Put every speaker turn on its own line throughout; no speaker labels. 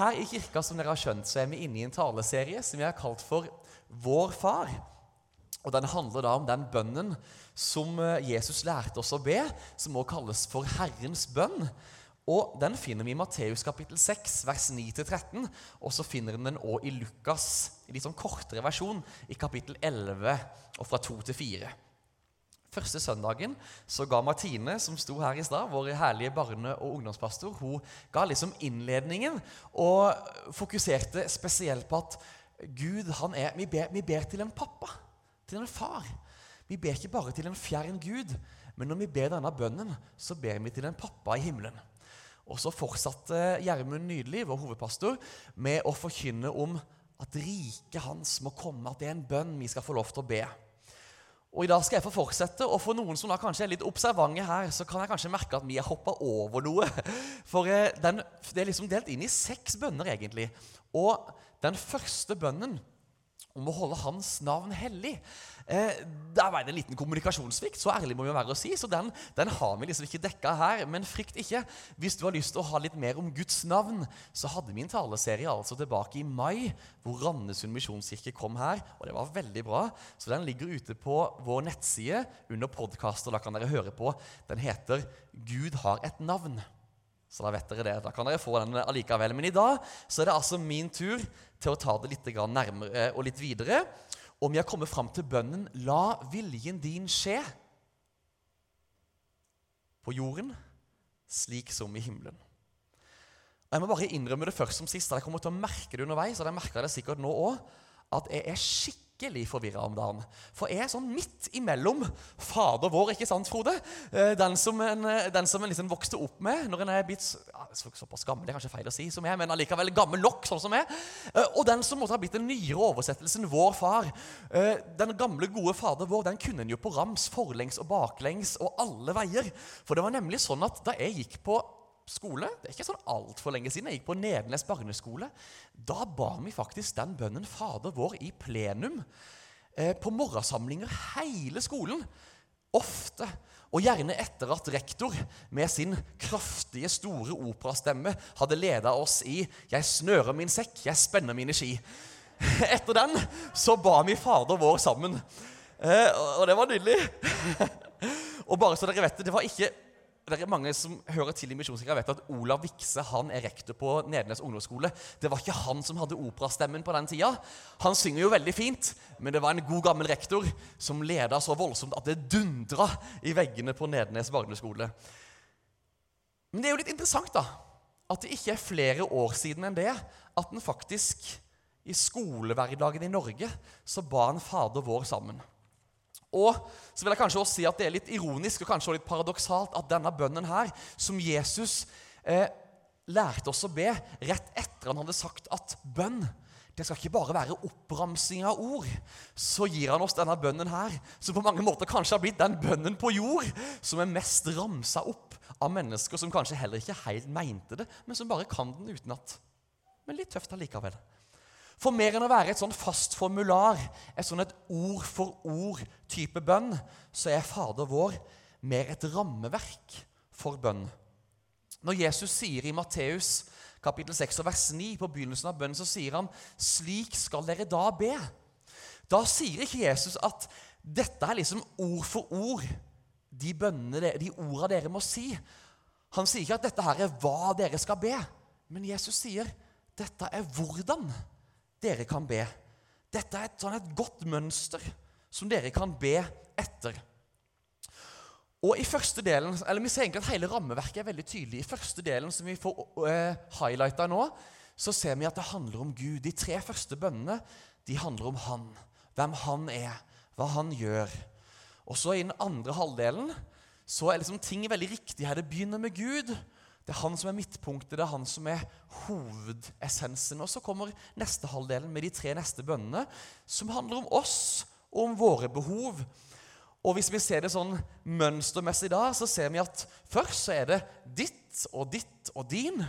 Her i kirka som dere har skjønt, så er vi inne i en taleserie som vi har kalt for Vår Far. Og Den handler da om den bønnen som eh, Jesus lærte oss å be, som også kalles for Herrens bønn. Og Den finner vi i Matteus kapittel 6, vers 9-13. Og så finner vi den òg i Lukas, i litt sånn kortere versjon, i kapittel 11 og fra 2 til 4. Første søndagen så ga Martine, som sto her i stad, vår herlige barne- og ungdomspastor, hun ga liksom innledningen og fokuserte spesielt på at Gud, han er Vi ber, vi ber til en pappa, til en far. Vi ber ikke bare til en fjern Gud, men når vi ber denne bønnen, så ber vi til en pappa i himmelen. Og så fortsatte Gjermund Nydelig, vår hovedpastor, med å forkynne om at riket hans må komme, at det er en bønn vi skal få lov til å be. Og I dag skal jeg få fortsette, og for noen som da kanskje er litt observante her, så kan jeg kanskje merke at vi har hoppa over noe. For eh, den, det er liksom delt inn i seks bønner, egentlig. Og den første bønnen om å holde hans navn hellig. Eh, der var det en liten kommunikasjonssvikt, så ærlig må vi være å si. Så den, den har vi liksom ikke dekka her. Men frykt ikke. Hvis du har lyst til å ha litt mer om Guds navn, så hadde vi en taleserie altså tilbake i mai, hvor Randesund misjonskirke kom her. Og det var veldig bra. Så den ligger ute på vår nettside under podkaster. Da kan dere høre på. Den heter 'Gud har et navn'. Så da vet dere det. Da kan dere få den allikevel. Men i dag så er det altså min tur til å ta det litt nærmere og litt videre. Om jeg kommer fram til bønnen 'La viljen din skje' på jorden slik som i himmelen. Og Jeg må bare innrømme det først som sist. Jeg kommer til å merke det underveis, og jeg merker det sikkert nå også, at jeg er skikkelig skikkelig forvirra om dagen. For jeg er sånn midt imellom Fader vår, ikke sant, Frode? Eh, den som en, eh, den som en liksom vokste opp med når en er blitt ja, såpass gammel, det er kanskje feil å si, som jeg, men allikevel gammel nok, sånn som jeg. Eh, og den som måtte ha blitt den nyere oversettelsen, Vår Far. Den gamle, gode Fader vår, den kunne en jo på rams, forlengs og baklengs og alle veier. For det var nemlig sånn at da jeg gikk på skole. Det er ikke sånn altfor lenge siden. Jeg gikk på Nedenes barneskole. Da ba vi faktisk den bønnen Fader vår i plenum eh, på morgensamlinger hele skolen. Ofte. Og gjerne etter at rektor med sin kraftige, store operastemme hadde leda oss i 'Jeg snører min sekk, jeg spenner mine ski'. Etter den så ba vi Fader vår sammen. Eh, og det var nydelig. og bare så dere vet det, det var ikke det er mange som hører til i Misjonskirka, vet at Olav Vikse han er rektor på Nedenes ungdomsskole. Det var ikke han som hadde operastemmen på den tida. Han synger jo veldig fint, men det var en god, gammel rektor som leda så voldsomt at det dundra i veggene på Nedenes barneskole. Men det er jo litt interessant da, at det ikke er flere år siden enn det at en faktisk i skolehverdagen i Norge så ba en Fader vår sammen. Og så vil jeg kanskje også si at det er litt ironisk og kanskje også litt paradoksalt at denne bønnen her, som Jesus eh, lærte oss å be rett etter han hadde sagt at bønn det skal ikke bare være oppramsing av ord. Så gir han oss denne bønnen her, som på mange måter kanskje har blitt den bønnen på jord som er mest ramsa opp av mennesker som kanskje heller ikke helt mente det, men som bare kan den utenat. Men litt tøft allikevel. For mer enn å være et sånn fast formular, et sånn et ord for ord-type bønn, så er Fader vår mer et rammeverk for bønn. Når Jesus sier i Matteus kapittel 6 og vers 9 på begynnelsen av bønnen, så sier han 'Slik skal dere da be'. Da sier ikke Jesus at dette er liksom ord for ord, de bønnene, de orda dere må si. Han sier ikke at dette her er hva dere skal be, men Jesus sier dette er hvordan dere kan be. Dette er et, sånn et godt mønster som dere kan be etter. Og i første delen, eller Vi ser egentlig at hele rammeverket er veldig tydelig. I første delen som vi får uh, highlighta nå, så ser vi at det handler om Gud. De tre første bønnene de handler om Han. Hvem Han er, hva Han gjør. Og så i den andre halvdelen så er liksom ting veldig riktig her. Det begynner med Gud. Det er han som er midtpunktet, det er han som er hovedessensen. Og så kommer neste halvdelen med de tre neste bønnene, som handler om oss og om våre behov. Og hvis vi ser det sånn mønstermessig da, så ser vi at først så er det ditt og ditt og din.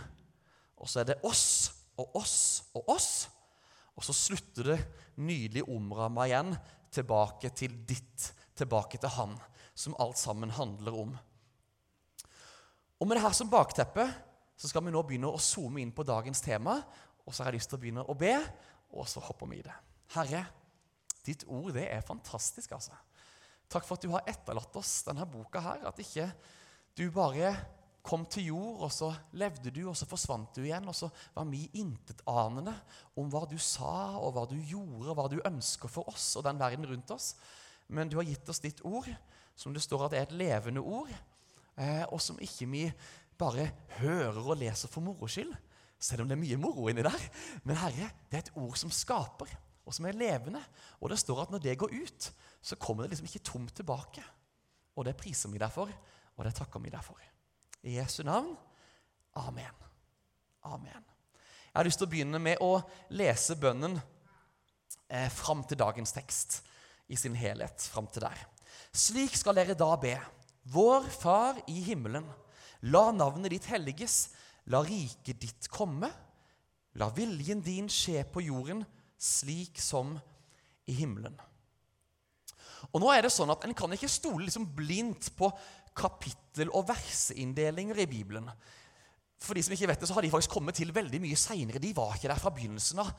Og så er det oss og oss og oss. Og så slutter det nydelig omramma igjen tilbake til ditt, tilbake til han, som alt sammen handler om. Og med det her som bakteppe så skal vi nå begynne å zoome inn på dagens tema. Og så har jeg lyst til å begynne å be, og så hopper vi i det. Herre, ditt ord det er fantastisk, altså. Takk for at du har etterlatt oss denne boka her. At ikke du bare kom til jord, og så levde du, og så forsvant du igjen. Og så var vi intetanende om hva du sa, og hva du gjorde, og hva du ønsker for oss og den verden rundt oss. Men du har gitt oss ditt ord, som det står at det er et levende ord, og som ikke vi bare hører og leser for moro skyld, selv om det er mye moro inni der. Men Herre, det er et ord som skaper, og som er levende. Og det står at når det går ut, så kommer det liksom ikke tomt tilbake. Og det priser vi derfor, og det takker vi derfor. I Jesu navn. Amen. Amen. Jeg har lyst til å begynne med å lese bønnen eh, fram til dagens tekst i sin helhet. Fram til der. Slik skal dere da be. Vår Far i himmelen. La navnet ditt helliges. La riket ditt komme. La viljen din skje på jorden slik som i himmelen. Og nå er det sånn at En kan ikke stole liksom blindt på kapittel- og verseinndelinger i Bibelen. For de som ikke vet det, så har de faktisk kommet til veldig mye seinere. De var ikke der fra begynnelsen av.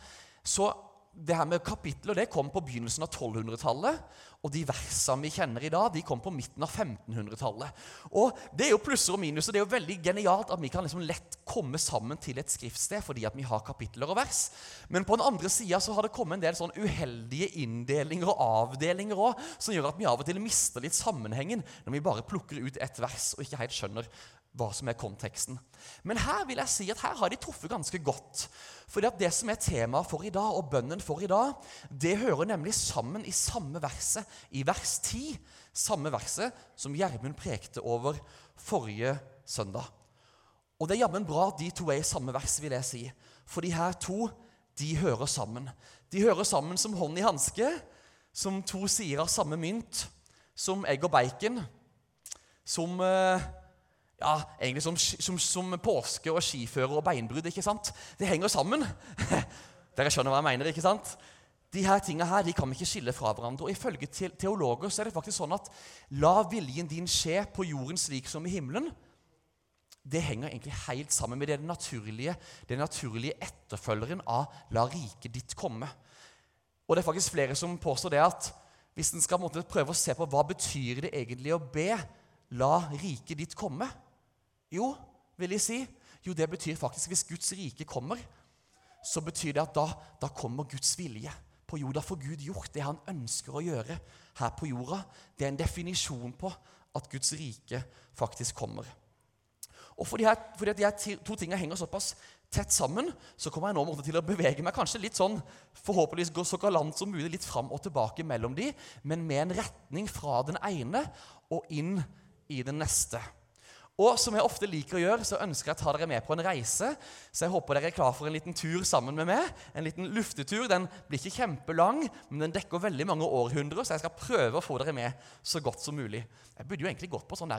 Så det her med kapitler det kom på begynnelsen av 1200-tallet. Og de versene vi kjenner i dag, de kom på midten av 1500-tallet. Og Det er jo plusser og minuser. Det er jo veldig genialt at vi kan liksom lett komme sammen til et skriftsted fordi at vi har kapitler og vers. Men på den andre sida har det kommet en del sånn uheldige inndelinger og avdelinger òg, som gjør at vi av og til mister litt sammenhengen når vi bare plukker ut ett vers og ikke helt skjønner hva som er konteksten. Men her vil jeg si at her har de truffet ganske godt. At det som er temaet for i dag, og bønnen for i dag, det hører nemlig sammen i samme verset, i vers 10. Samme verset som Gjermund prekte over forrige søndag. Og det er jammen bra at de to er i samme vers, vil jeg si. For de her to, de hører sammen. De hører sammen som hånd i hanske, som to sider av samme mynt, som egg og bacon, som eh, ja, egentlig som, som, som, påske og skifører og beinbrudd. ikke sant? Det henger sammen. Dere skjønner hva jeg mener, ikke sant? De her tingene her, de kan vi ikke skille fra hverandre. Og Ifølge teologer så er det faktisk sånn at la viljen din skje på jorden slik som i himmelen. Det henger egentlig helt sammen med det naturlige, det naturlige etterfølgeren av 'la riket ditt komme'. Og det er faktisk flere som påstår det at hvis en skal prøve å se på hva betyr det egentlig å be 'la riket ditt komme', jo, vil jeg si, jo, det betyr faktisk hvis Guds rike kommer, så betyr det at da, da kommer Guds vilje på jorda. For Gud gjort det han ønsker å gjøre her på jorda. Det er en definisjon på at Guds rike faktisk kommer. Og fordi, her, fordi de her to tingene henger såpass tett sammen, så kommer jeg nå til å bevege meg kanskje litt sånn, forhåpentligvis gå så galant som mulig litt fram og tilbake mellom de, men med en retning fra den ene og inn i den neste. Og som jeg ofte liker å gjøre, så ønsker jeg å ta dere med på en reise. Så jeg håper dere er klar for en liten tur sammen med meg. En liten luftetur. Den blir ikke kjempelang, men den dekker veldig mange århundrer, så jeg skal prøve å få dere med så godt som mulig. Jeg burde jo egentlig gått på sånn,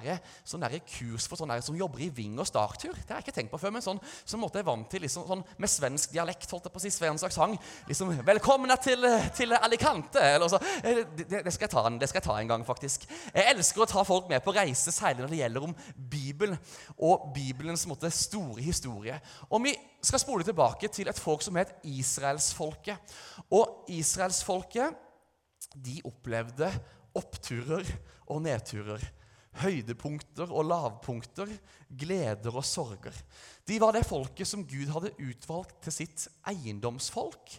sånn kurs for sånne som jobber i Ving og Starttur. Det har jeg ikke tenkt på før, men sånn, sånn måte jeg vant til liksom, sånn, med svensk dialekt. holdt jeg på å si, svensk aksent. Liksom 'Velkommen til, til Alicante!' eller så. Eh, det, det, skal en, det skal jeg ta en gang, faktisk. Jeg elsker å ta folk med på reise, særlig når det gjelder om Bibelen og Bibelens måte, store historie. Og vi skal spole tilbake til et folk som het israelsfolket. Og israelsfolket de opplevde oppturer og nedturer. Høydepunkter og lavpunkter, gleder og sorger. De var det folket som Gud hadde utvalgt til sitt eiendomsfolk.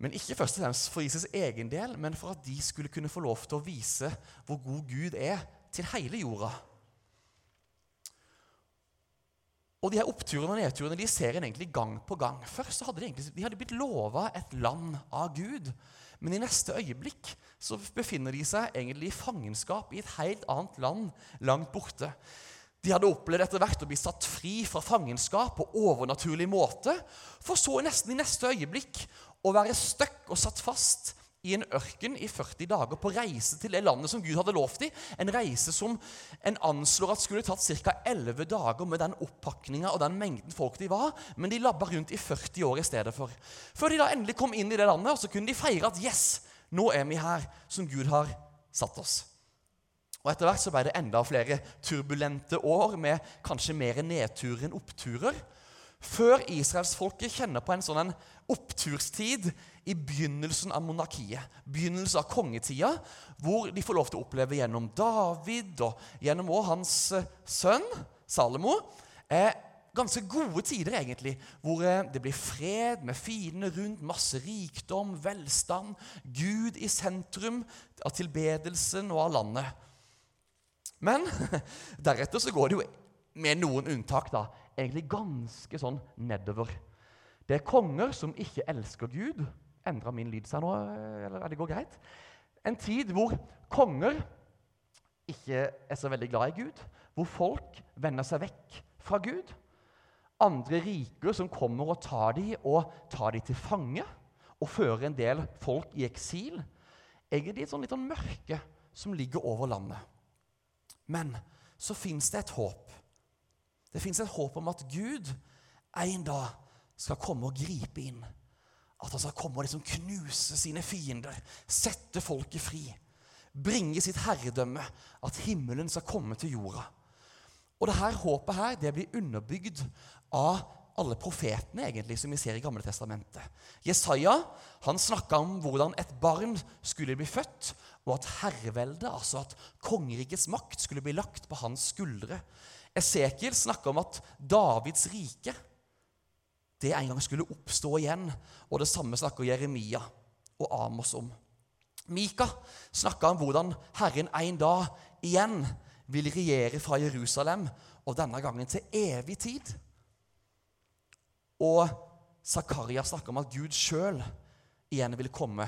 Men ikke først og fremst for Isis egen del, men for at de skulle kunne få lov til å vise hvor god Gud er til hele jorda. Og de her Oppturene og nedturene de ser en egentlig gang på gang. Først så hadde de, egentlig, de hadde blitt lova et land av Gud. Men i neste øyeblikk så befinner de seg egentlig i fangenskap i et helt annet land langt borte. De hadde opplevd etter hvert å bli satt fri fra fangenskap på overnaturlig måte, for så nesten i neste øyeblikk å være støkk og satt fast i en ørken i 40 dager på reise til det landet som Gud hadde lovt dem. En reise som en anslår at skulle tatt ca. 11 dager med den oppakninga og den mengden folk de var, men de labba rundt i 40 år i stedet for. Før de da endelig kom inn i det landet, og så kunne de feire at yes, nå er vi her som Gud har satt oss. Og Etter hvert så ble det enda flere turbulente år med kanskje mer nedturer enn oppturer. Før israelsfolket kjenner på en sånn en oppturstid i begynnelsen av monarkiet, begynnelsen av kongetida, hvor de får lov til å oppleve gjennom David og gjennom også hans eh, sønn Salomo eh, ganske gode tider, egentlig, hvor eh, det blir fred med fiendene rundt, masse rikdom, velstand, Gud i sentrum av tilbedelsen og av landet. Men deretter så går det jo, med noen unntak, da, egentlig ganske sånn nedover. Det er konger som ikke elsker Gud. Endra min lyd seg nå, eller er det går greit? En tid hvor konger ikke er så veldig glad i Gud, hvor folk vender seg vekk fra Gud. Andre riker som kommer og tar dem og tar dem til fange og fører en del folk i eksil. Egentlig et sånn litt sånn mørke som ligger over landet. Men så fins det et håp. Det fins et håp om at Gud en dag skal komme og gripe inn. At han skal komme og liksom knuse sine fiender, sette folket fri. Bringe sitt herredømme, at himmelen skal komme til jorda. Og det her håpet her, det blir underbygd av alle profetene egentlig, som vi ser i Gamle Testamentet. Jesaja han snakka om hvordan et barn skulle bli født, og at herreveldet, altså at kongerikets makt, skulle bli lagt på hans skuldre. Esekiel snakker om at Davids rike det en gang skulle oppstå igjen. Og det samme snakker Jeremia og Amos om. Mika snakka om hvordan Herren en dag igjen vil regjere fra Jerusalem, og denne gangen til evig tid. Og Zakaria snakker om at Gud sjøl igjen vil komme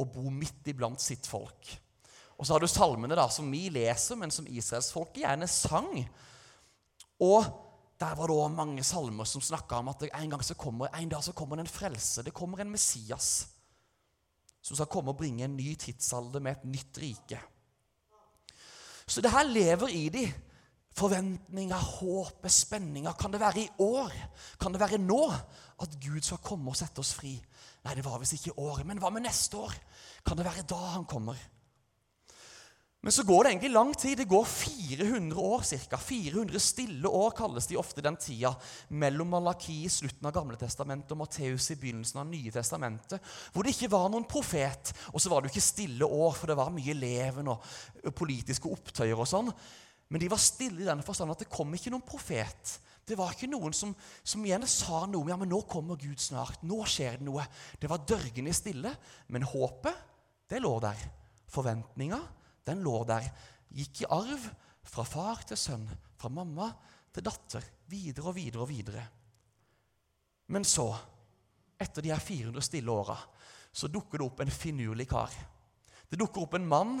og bo midt iblant sitt folk. Og så har du salmene da, som vi leser, men som israelsfolket gjerne sang. Og der var det også mange salmer som snakka om at en, gang så kommer, en dag så kommer det en frelse. Det kommer en Messias som skal komme og bringe en ny tidsalder med et nytt rike. Så det her lever i de. Forventninger, håpet, spenninger. Kan det være i år? Kan det være nå at Gud skal komme og sette oss fri? Nei, det var visst ikke i år. Men hva med neste år? Kan det være da han kommer? Men så går det egentlig lang tid. Det går 400 år ca. 400 stille år kalles de ofte den tida mellom Malaki i slutten av Gamle testamentet og Matteus i begynnelsen av Nye testamentet, hvor det ikke var noen profet. Og så var det jo ikke stille år, for det var mye leven og politiske opptøyer og sånn. Men de var stille i den forstand at det kom ikke noen profet. Det var ikke noen som, som igjen sa noe om ja, men nå kommer Gud snart. Nå skjer det noe. Det var dørgende stille. Men håpet, det lå der. Forventninga, den lå der. Gikk i arv fra far til sønn, fra mamma til datter. Videre og videre og videre. Men så, etter de her 400 stille åra, så dukker det opp en finurlig kar. Det dukker opp en mann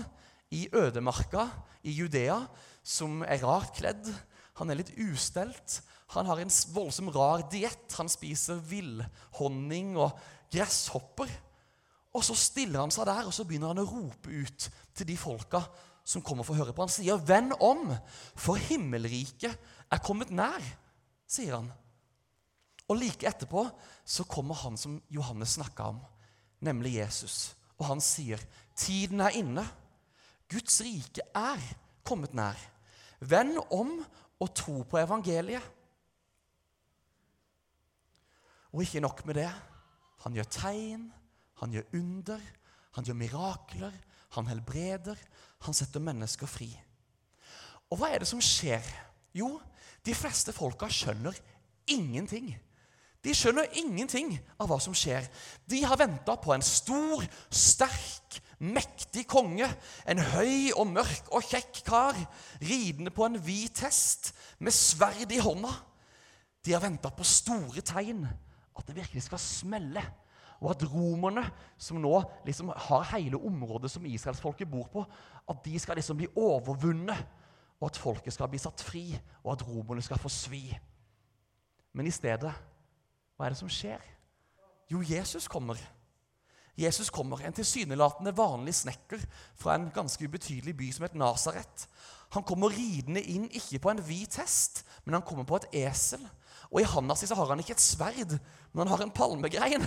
i ødemarka i Judea som er rart kledd. Han er litt ustelt. Han har en voldsom rar diett. Han spiser villhonning og gresshopper. Og så stiller han seg der og så begynner han å rope ut til de folka som kommer for å høre på. Han sier, 'Venn om, for himmelriket er kommet nær', sier han. Og like etterpå så kommer han som Johannes snakka om, nemlig Jesus. Og han sier, 'Tiden er inne'. Guds rike er kommet nær. Vend om og tro på evangeliet. Og ikke nok med det. Han gjør tegn, han gjør under, han gjør mirakler, han helbreder, han setter mennesker fri. Og hva er det som skjer? Jo, de fleste folka skjønner ingenting. De skjønner ingenting av hva som skjer. De har venta på en stor, sterk, mektig konge, en høy og mørk og kjekk kar, ridende på en hvit hest med sverd i hånda. De har venta på store tegn, at det virkelig skal smelle. Og at romerne, som nå liksom har hele området som israelsfolket bor på, at de skal liksom bli overvunnet, og at folket skal bli satt fri, og at romerne skal få svi. Men i stedet, hva er det som skjer? Jo, Jesus kommer. Jesus kommer, en tilsynelatende vanlig snekker fra en ganske ubetydelig by som het Nasaret. Han kommer ridende inn ikke på en hvit hest, men han kommer på et esel. Og i handa si har han ikke et sverd, men han har en palmegrein.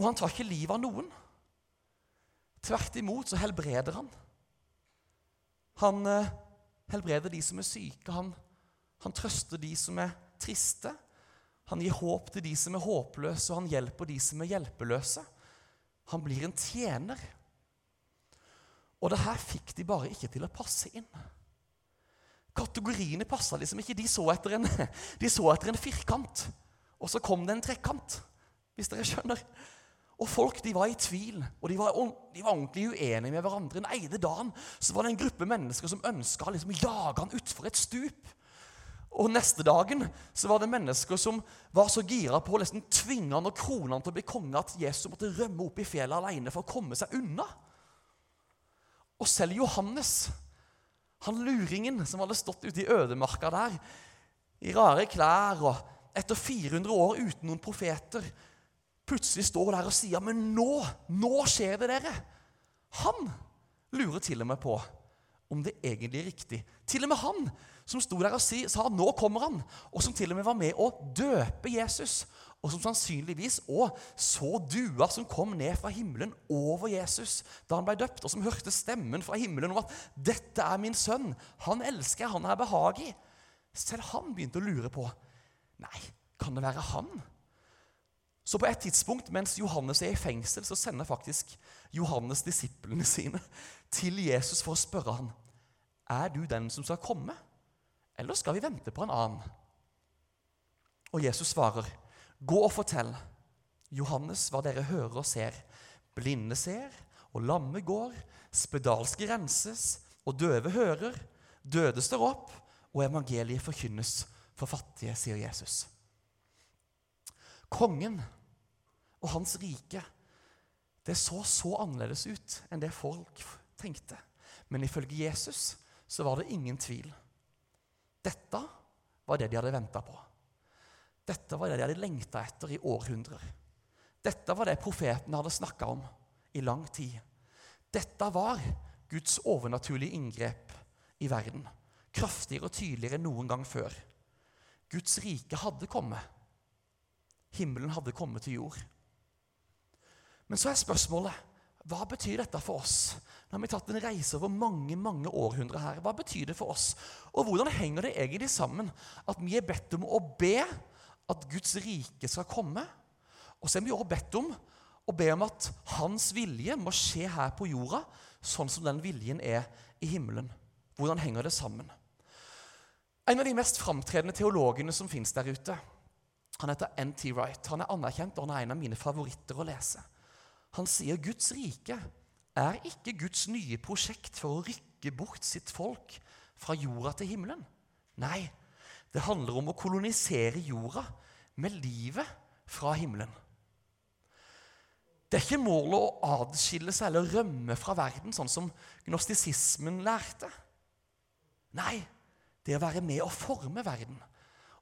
Og han tar ikke livet av noen. Tvert imot så helbreder han. Han eh, helbreder de som er syke. Han, han trøster de som er triste. Han gir håp til de som er håpløse, og han hjelper de som er hjelpeløse. Han blir en tjener. Og det her fikk de bare ikke til å passe inn. Kategoriene passa liksom ikke. De så, etter en, de så etter en firkant, og så kom det en trekant. Hvis dere skjønner. Og folk de var i tvil, og de var, de var ordentlig uenige med hverandre. Den eide dagen så var det en gruppe mennesker som ønska liksom, å jage han utfor et stup. Og neste dagen så var det mennesker som var så gira på å liksom tvinge han og krone han til å bli konge at Jesus måtte rømme opp i fjellet alene for å komme seg unna. Og selv Johannes, han luringen som hadde stått ute i ødemarka der, i rare klær og etter 400 år uten noen profeter, plutselig står der og sier Men nå, nå skjer det, dere! Han lurer til og med på om det egentlig er riktig. Til og med han som sto der og sa nå kommer han, og som til og med var med å døpe Jesus, og som sannsynligvis òg så dua som kom ned fra himmelen over Jesus da han ble døpt, og som hørte stemmen fra himmelen om at 'Dette er min sønn. Han elsker. Han er behagelig.' Selv han begynte å lure på Nei, kan det være han? Så på et tidspunkt mens Johannes er i fengsel, så sender faktisk Johannes disiplene sine til Jesus for å spørre ham, er du den som skal komme, eller skal vi vente på en annen? Og Jesus svarer, gå og fortell Johannes hva dere hører og ser. Blinde ser, og lamme går, spedalske renses, og døve hører, døde står opp, og evangeliet forkynnes for fattige, sier Jesus. Kongen og hans rike det så så annerledes ut enn det folk tenkte. Men ifølge Jesus så var det ingen tvil. Dette var det de hadde venta på. Dette var det de hadde lengta etter i århundrer. Dette var det profetene hadde snakka om i lang tid. Dette var Guds overnaturlige inngrep i verden. Kraftigere og tydeligere enn noen gang før. Guds rike hadde kommet. Himmelen hadde kommet til jord. Men så er spørsmålet hva betyr dette for oss? Nå har vi tatt en reise over mange mange århundrer her. Hva betyr det for oss? Og hvordan henger det egentlig sammen at vi er bedt om å be at Guds rike skal komme? Og så er vi også bedt om å be om at Hans vilje må skje her på jorda, sånn som den viljen er i himmelen. Hvordan henger det sammen? En av de mest framtredende teologene som fins der ute, han heter N.T. Wright. Han er anerkjent, og han er en av mine favoritter å lese. Han sier Guds rike er ikke Guds nye prosjekt for å rykke bort sitt folk fra jorda til himmelen. Nei, det handler om å kolonisere jorda med livet fra himmelen. Det er ikke målet å adskille seg eller rømme fra verden, sånn som gnostisismen lærte. Nei, det å være med og forme verden.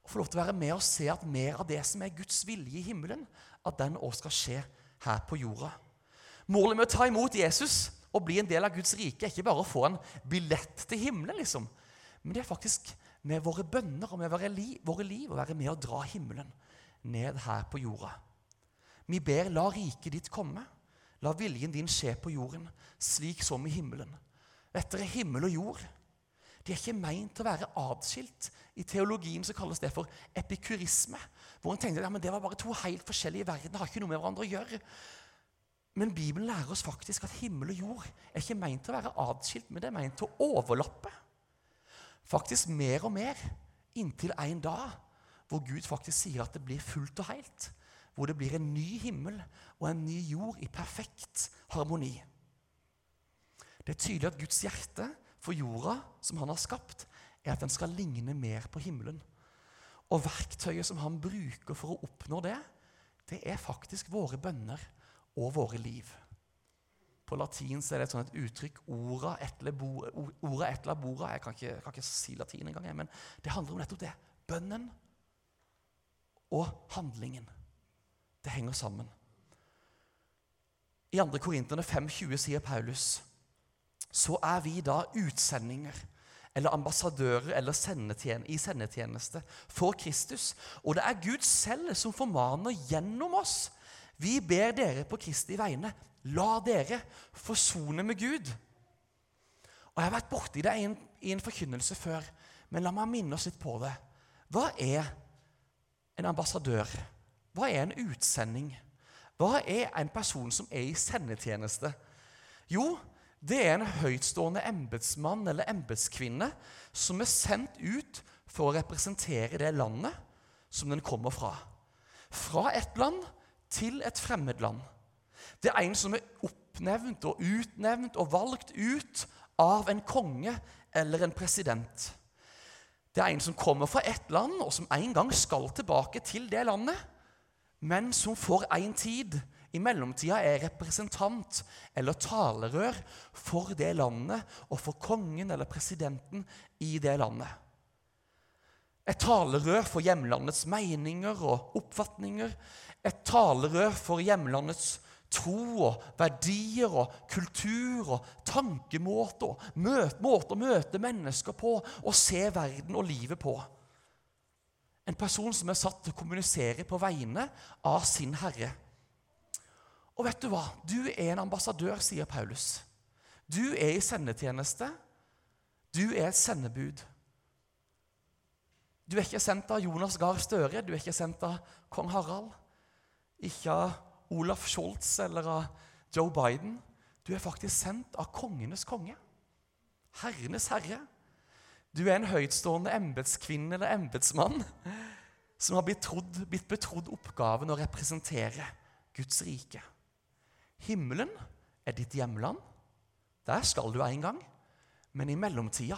Og få lov til å være med og se at mer av det som er Guds vilje i himmelen, at den òg skal skje her på jorda. Målet med å ta imot Jesus og bli en del av Guds rike er ikke bare å få en billett til himmelen, liksom. men det er faktisk med våre bønner og med våre liv, våre liv å være med og dra himmelen ned her på jorda. Vi ber 'La riket ditt komme'. La viljen din skje på jorden, slik som i himmelen. Dette er himmel og jord. De er ikke meint å være atskilt. I teologien så kalles det for epikurisme. Hvor en tenkte at ja, det var bare to helt forskjellige verdener, har ikke noe med hverandre å gjøre. Men Bibelen lærer oss faktisk at himmel og jord er ikke meint å være atskilt, men det er meint til å overlappe. Faktisk mer og mer, inntil en dag hvor Gud faktisk sier at det blir fullt og helt. Hvor det blir en ny himmel og en ny jord i perfekt harmoni. Det er tydelig at Guds hjerte for jorda som han har skapt, er at den skal ligne mer på himmelen. Og verktøyet som han bruker for å oppnå det, det er faktisk våre bønner og våre liv. På latin så er det et sånt uttrykk 'ora et labora'. Jeg kan ikke, kan ikke si latin engang, men det handler om nettopp det. Bønnen og handlingen. Det henger sammen. I 2. Korinterne 5,20 sier Paulus så er vi da utsendinger eller ambassadører eller sendetjen i sendetjeneste for Kristus. Og det er Gud selv som formaner gjennom oss. Vi ber dere på Kristi vegne, la dere forsone med Gud. Og Jeg har vært borti det i en, i en forkynnelse før, men la meg minne oss litt på det. Hva er en ambassadør? Hva er en utsending? Hva er en person som er i sendetjeneste? Jo, det er en høytstående embetsmann eller embetskvinne som er sendt ut for å representere det landet som den kommer fra. Fra et land til et fremmed land. Det er en som er oppnevnt og utnevnt og valgt ut av en konge eller en president. Det er en som kommer fra ett land, og som en gang skal tilbake til det landet, men som for en tid i mellomtida er representant eller talerør for det landet og for kongen eller presidenten i det landet. Et talerør for hjemlandets meninger og oppfatninger. Et talerør for hjemlandets tro og verdier og kultur og tankemåte og måte å møte mennesker på og se verden og livet på. En person som er satt til å kommunisere på vegne av sin Herre. Og vet du hva? Du er en ambassadør, sier Paulus. Du er i sendetjeneste. Du er et sendebud. Du er ikke sendt av Jonas Gahr Støre, du er ikke sendt av kong Harald. Ikke av Olaf Scholz eller av Joe Biden. Du er faktisk sendt av kongenes konge. Herrenes herre. Du er en høytstående embetskvinne eller embetsmann som har blitt, trodd, blitt betrodd oppgaven å representere Guds rike. Himmelen er ditt hjemland. Der skal du en gang. Men i mellomtida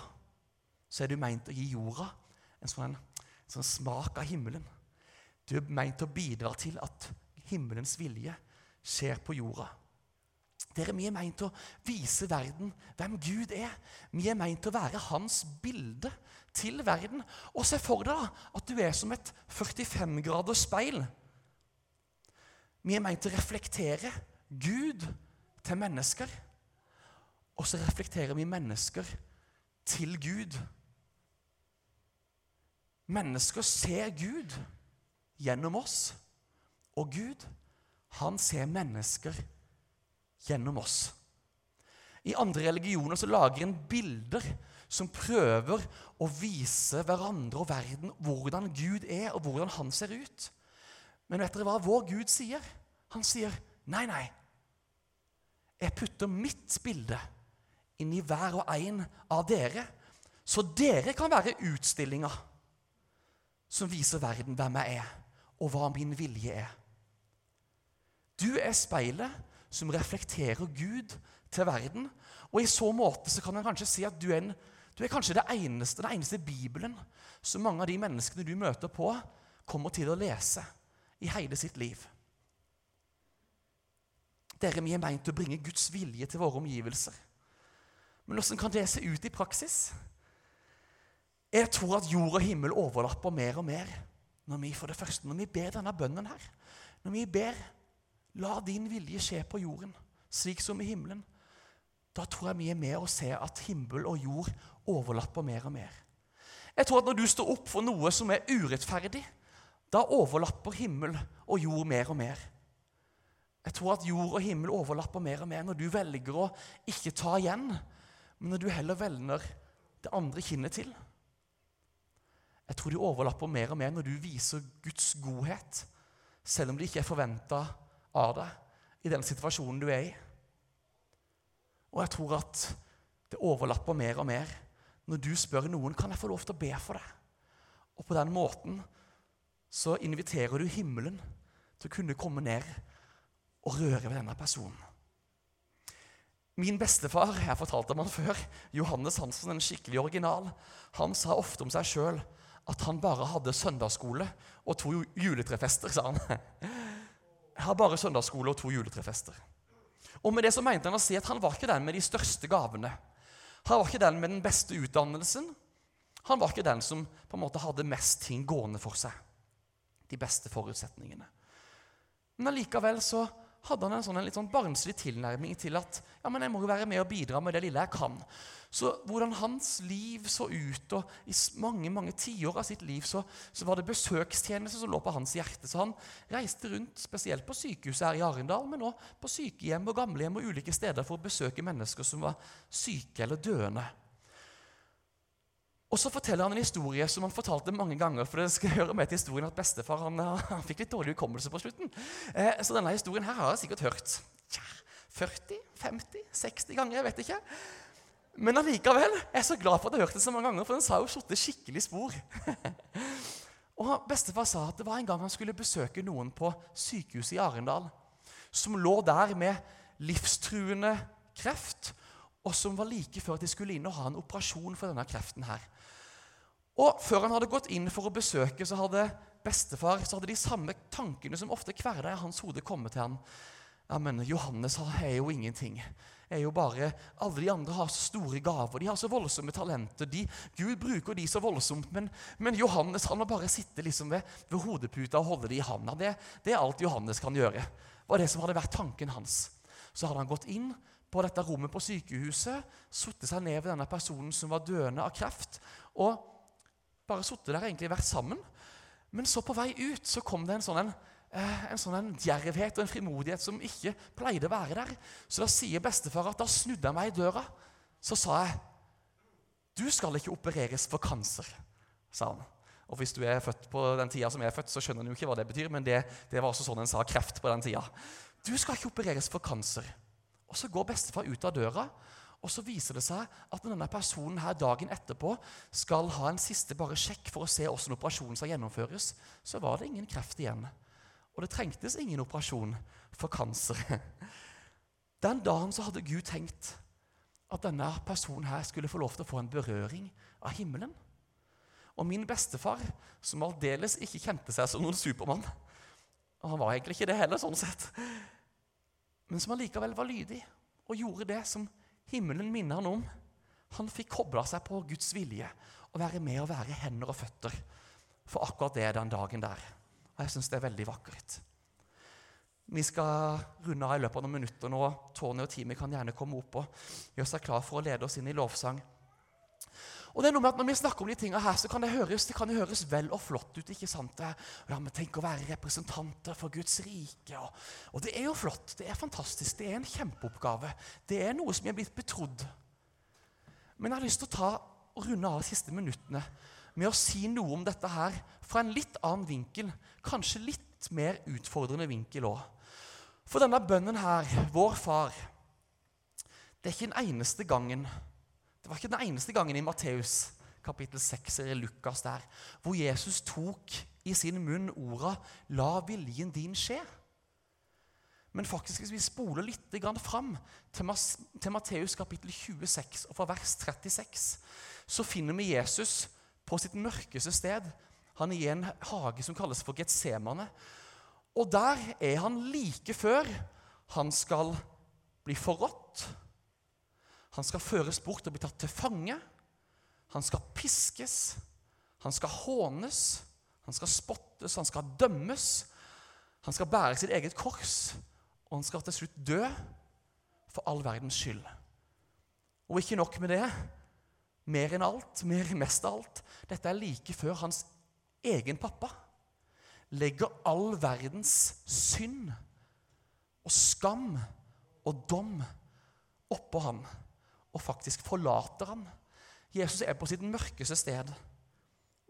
så er du meint å gi jorda en sånn, en sånn smak av himmelen. Du er meint å bidra til at himmelens vilje skjer på jorda. Dere, Vi er meint å vise verden hvem Gud er. Vi er meint å være hans bilde til verden. Og se for deg at du er som et 45-graders speil. Vi er meint å reflektere Gud til mennesker. Og så reflekterer vi mennesker til Gud. Mennesker ser Gud gjennom oss. Og Gud, han ser mennesker gjennom oss. I andre religioner så lager en bilder som prøver å vise hverandre og verden hvordan Gud er, og hvordan han ser ut. Men vet dere hva vår Gud sier? Han sier, 'Nei, nei. Jeg putter mitt bilde inn i hver og en av dere, så dere kan være utstillinga som viser verden hvem jeg er, og hva min vilje er.' Du er speilet som reflekterer Gud til verden. Og i så måte så kan en kanskje si at du er, en, du er kanskje det eneste, den eneste Bibelen som mange av de menneskene du møter på, kommer til å lese i hele sitt liv. Dere, vi er meint å bringe Guds vilje til våre omgivelser. Men hvordan kan det se ut i praksis? Jeg tror at jord og himmel overlapper mer og mer når vi for det første, når vi ber denne bønnen her. Når vi ber La din vilje skje på jorden, slik som i himmelen. Da tror jeg vi er med å se at himmel og jord overlapper mer og mer. Jeg tror at når du står opp for noe som er urettferdig, da overlapper himmel og jord mer og mer. Jeg tror at jord og himmel overlapper mer og mer når du velger å ikke ta igjen, men når du heller velger det andre kinnet til. Jeg tror de overlapper mer og mer når du viser Guds godhet, selv om det ikke er forventa av deg i den situasjonen du er i. Og jeg tror at det overlapper mer og mer når du spør noen kan jeg få lov til å be for deg. Og på den måten så inviterer du himmelen til å kunne komme ned og røre ved denne personen. Min bestefar jeg fortalte om han før, Johannes Hansen, en skikkelig original, han sa ofte om seg sjøl at han bare hadde søndagsskole og to juletrefester, sa han. Jeg har bare søndagsskole og to juletrefester. Og med det så mente han å si at han var ikke den med de største gavene. Han var ikke den med den beste utdannelsen. Han var ikke den som på en måte hadde mest ting gående for seg. De beste forutsetningene. Men allikevel så hadde han en sånn en litt sånn barnslig tilnærming til at ja, men jeg må jo være med og bidra med det lille jeg kan. Så hvordan hans liv så ut, og i mange mange tiår av sitt liv så, så, var det besøkstjeneste som lå på hans hjerte. Så han reiste rundt, spesielt på sykehuset her i Arendal, men også på sykehjem og gamlehjem og ulike steder for å besøke mennesker som var syke eller døende. Og så forteller han en historie som han fortalte mange ganger. for det skal høre med til historien at Bestefar han, han fikk litt dårlig hukommelse på slutten. Eh, så denne historien her har jeg sikkert hørt ja, 40, 50, 60 ganger. jeg vet ikke. Men allikevel jeg er så glad for at jeg har hørt det så mange ganger, for den sa jo satt skikkelig spor. og Bestefar sa at det var en gang han skulle besøke noen på sykehuset i Arendal som lå der med livstruende kreft, og som var like før at de skulle inn og ha en operasjon for denne kreften her. Og Før han hadde gått inn for å besøke, så hadde bestefar så hadde de samme tankene som ofte hverdag i hans hode kommet til ham. Ja, men Johannes er jo ingenting. Er jo bare, Alle de andre har så store gaver, de har så voldsomme talenter. De, Gud bruker de så voldsomt, men, men Johannes han må bare sitte liksom ved, ved hodeputa og holde det i handa. Det, det, er alt Johannes kan gjøre. Var det som hadde vært tanken hans. Så hadde han gått inn på dette rommet på sykehuset, satte seg ned ved denne personen som var døende av kreft, og bare sittet der egentlig vært sammen. Men så på vei ut så kom det en sånn en, eh, en sånn en djervhet og en frimodighet som ikke pleide å være der. Så da sier bestefar at da snudde jeg meg i døra. Så sa jeg Du skal ikke opereres for kanser, sa han. Og hvis du er født på den tida som jeg er født, så skjønner du ikke hva det betyr, men det, det var også sånn en sa kreft på den tida. Du skal ikke opereres for kanser. Og så går bestefar ut av døra, og så viser det seg at denne personen her dagen etterpå skal ha en siste bare sjekk for å se hvordan operasjonen skal gjennomføres, så var det ingen kreft igjen. Og det trengtes ingen operasjon for kanser. Den dagen så hadde Gud tenkt at denne personen her skulle få lov til å få en berøring av himmelen. Og min bestefar, som aldeles ikke kjente seg som noen supermann og Han var egentlig ikke det heller, sånn sett. Men som allikevel var lydig og gjorde det som himmelen minner han om. Han fikk kobla seg på Guds vilje og være med og være hender og føtter for akkurat det den dagen der. Og Jeg syns det er veldig vakkert. Vi skal runde av i løpet av noen minutter nå. Tony og Timi kan gjerne komme opp og gjøre seg klar for å lede oss inn i lovsang. Og det er noe med at Når vi snakker om de tingene her, så kan det høres, det kan høres vel og flott ut. ikke sant? Ja, men Tenk å være representanter for Guds rike. Og, og, det er jo flott. Det er fantastisk. Det er en kjempeoppgave. Det er noe som er blitt betrodd. Men jeg har lyst til å ta og runde av de siste minuttene med å si noe om dette her fra en litt annen vinkel. Kanskje litt mer utfordrende vinkel òg. For denne bønnen her, vår far, det er ikke den eneste gangen det var ikke den eneste gangen i Matteus kapittel 6 eller Lukas der, hvor Jesus tok i sin munn orda 'La viljen din skje'. Men faktisk, hvis vi spoler litt fram til Matteus kapittel 26 og fra vers 36, så finner vi Jesus på sitt mørkeste sted. Han er i en hage som kalles for Getsemane. Og der er han like før han skal bli forrådt han skal føres bort og bli tatt til fange. Han skal piskes. Han skal hånes. Han skal spottes. Han skal dømmes. Han skal bære sitt eget kors. Og han skal til slutt dø for all verdens skyld. Og ikke nok med det. Mer enn alt, mer mest av alt, dette er like før hans egen pappa legger all verdens synd og skam og dom oppå ham og faktisk forlater han. Jesus er på sitt mørkeste sted.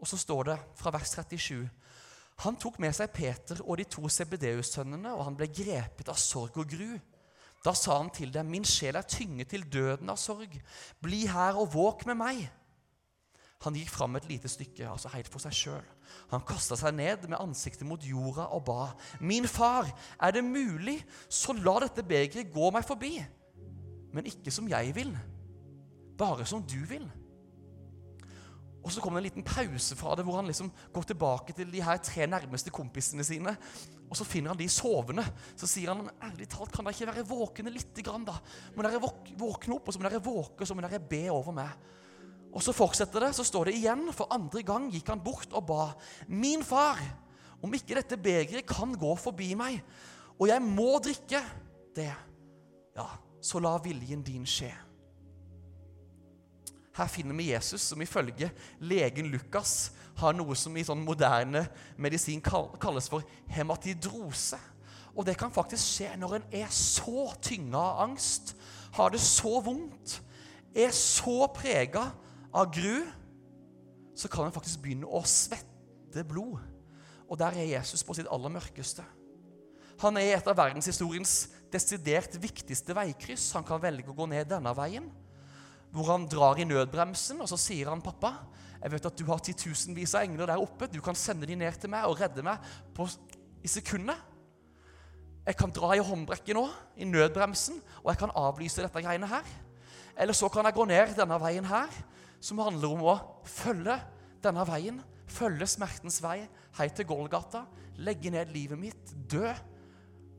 Og så står det fra vers 37.: Han tok med seg Peter og de to CBDU-sønnene, og han ble grepet av sorg og gru. Da sa han til dem, min sjel er tynget til døden av sorg. Bli her og våk med meg. Han gikk fram et lite stykke, altså helt for seg sjøl. Han kasta seg ned med ansiktet mot jorda og ba. Min far, er det mulig, så la dette begeret gå meg forbi. Men ikke som jeg vil, bare som du vil. Og Så kommer det en liten pause fra det, hvor han liksom går tilbake til de her tre nærmeste kompisene sine. Og Så finner han de sovende. Så sier han ærlig talt, kan dere ikke være våkne lite grann, da? Må dere våkne opp, og så må dere våke, og så må dere be over meg. Og Så fortsetter det, så står det igjen. For andre gang gikk han bort og ba. Min far, om ikke dette begeret kan gå forbi meg, og jeg må drikke det, ja, så la viljen din skje. Her finner vi Jesus, som ifølge legen Lukas har noe som i sånn moderne medisin kalles for hematidrose. Og det kan faktisk skje når en er så tynga av angst, har det så vondt, er så prega av gru, så kan en faktisk begynne å svette blod. Og der er Jesus på sitt aller mørkeste. Han er et av verdenshistoriens desidert viktigste veikryss. Han kan velge å gå ned denne veien, hvor han drar i nødbremsen, og så sier han, 'Pappa, jeg vet at du har titusenvis av engler der oppe. Du kan sende de ned til meg og redde meg på, i sekundet.' Jeg kan dra i håndbrekket nå, i nødbremsen, og jeg kan avlyse dette greiene her. Eller så kan jeg gå ned denne veien her, som handler om å følge denne veien. Følge smertens vei helt til Golgata. Legge ned livet mitt. Dø.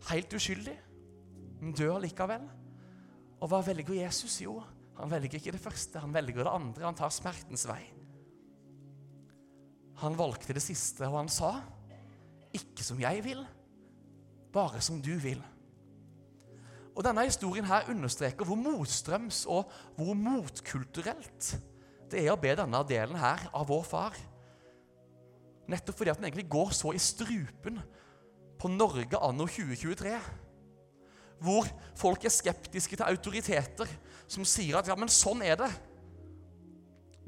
Helt uskyldig, men dø allikevel. Og hva velger Jesus? Jo, han velger ikke det første, han velger det andre. Han tar smertens vei. Han valgte det siste, og han sa, 'Ikke som jeg vil, bare som du vil'. Og Denne historien her understreker hvor motstrøms og hvor motkulturelt det er å be denne delen her av vår far. Nettopp fordi at den egentlig går så i strupen på Norge anno 2023. Hvor folk er skeptiske til autoriteter som sier at ja, men sånn er det.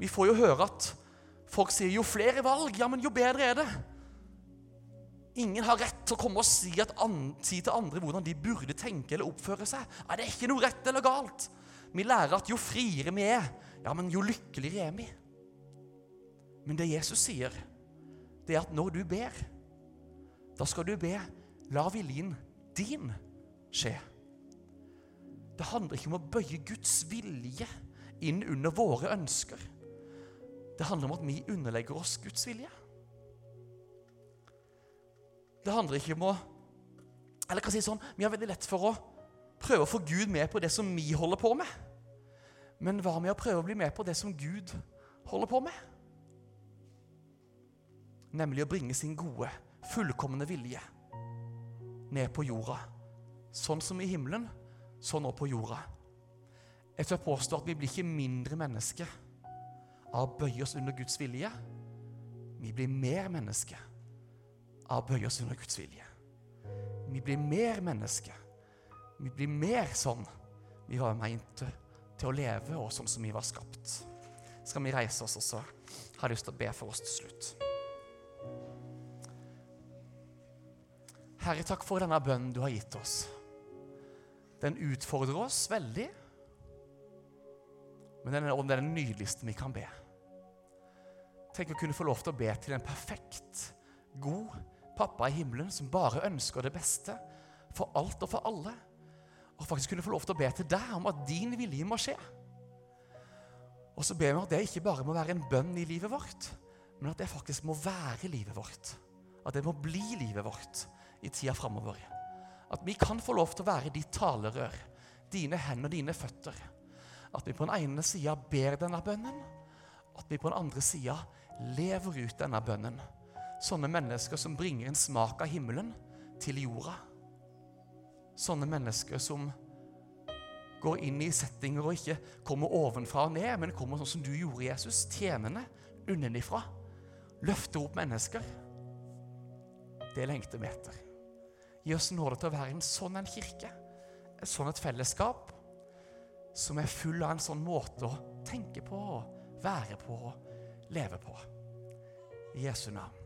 Vi får jo høre at folk sier jo flere valg, ja, men jo bedre er det. Ingen har rett til å komme og si, si, til andre hvordan de burde tenke eller oppføre seg. Nei, det er ikke noe rett eller galt. Vi lærer at jo friere vi er, ja, men jo lykkeligere er vi. Men det Jesus sier, det er at når du ber, da skal du be la viljen din skje. Det handler ikke om å bøye Guds vilje inn under våre ønsker. Det handler om at vi underlegger oss Guds vilje. Det handler ikke om å Eller kan si sånn, Vi har veldig lett for å prøve å få Gud med på det som vi holder på med. Men hva med å prøve å bli med på det som Gud holder på med? Nemlig å bringe sin gode, fullkomne vilje ned på jorda. Sånn som i himmelen, sånn òg på jorda. Jeg tør påstå at vi blir ikke mindre mennesker av å bøye oss under Guds vilje. Vi blir mer mennesker av å bøye oss under Guds vilje. Vi blir mer mennesker. Vi blir mer sånn vi var meint til å leve, og sånn som vi var skapt. Skal vi reise oss, og så har lyst til å be for oss til slutt. Herre, takk for denne bønnen du har gitt oss. Den utfordrer oss veldig, men den er den nydeligste vi kan be. Tenk å kunne få lov til å be til en perfekt, god pappa i himmelen som bare ønsker det beste for alt og for alle. Og faktisk kunne få lov til å be til deg om at din vilje må skje. Og så ber vi at det ikke bare må være en bønn i livet vårt, men at det faktisk må være livet vårt. At det må bli livet vårt i tida framover. At vi kan få lov til å være ditt talerør, dine hender, dine føtter. At vi på den ene sida ber denne bønnen, at vi på den andre sida lever ut denne bønnen Sånne mennesker som bringer en smak av himmelen til jorda. Sånne mennesker som går inn i settinger og ikke kommer ovenfra og ned, men kommer sånn som du gjorde, Jesus, tjenende unnenifra. Løfter opp mennesker. Det lengter vi etter. Gi oss nåde til å være en sånn en kirke, et sånn et fellesskap, som er full av en sånn måte å tenke på, være på, leve på. I Jesu navn.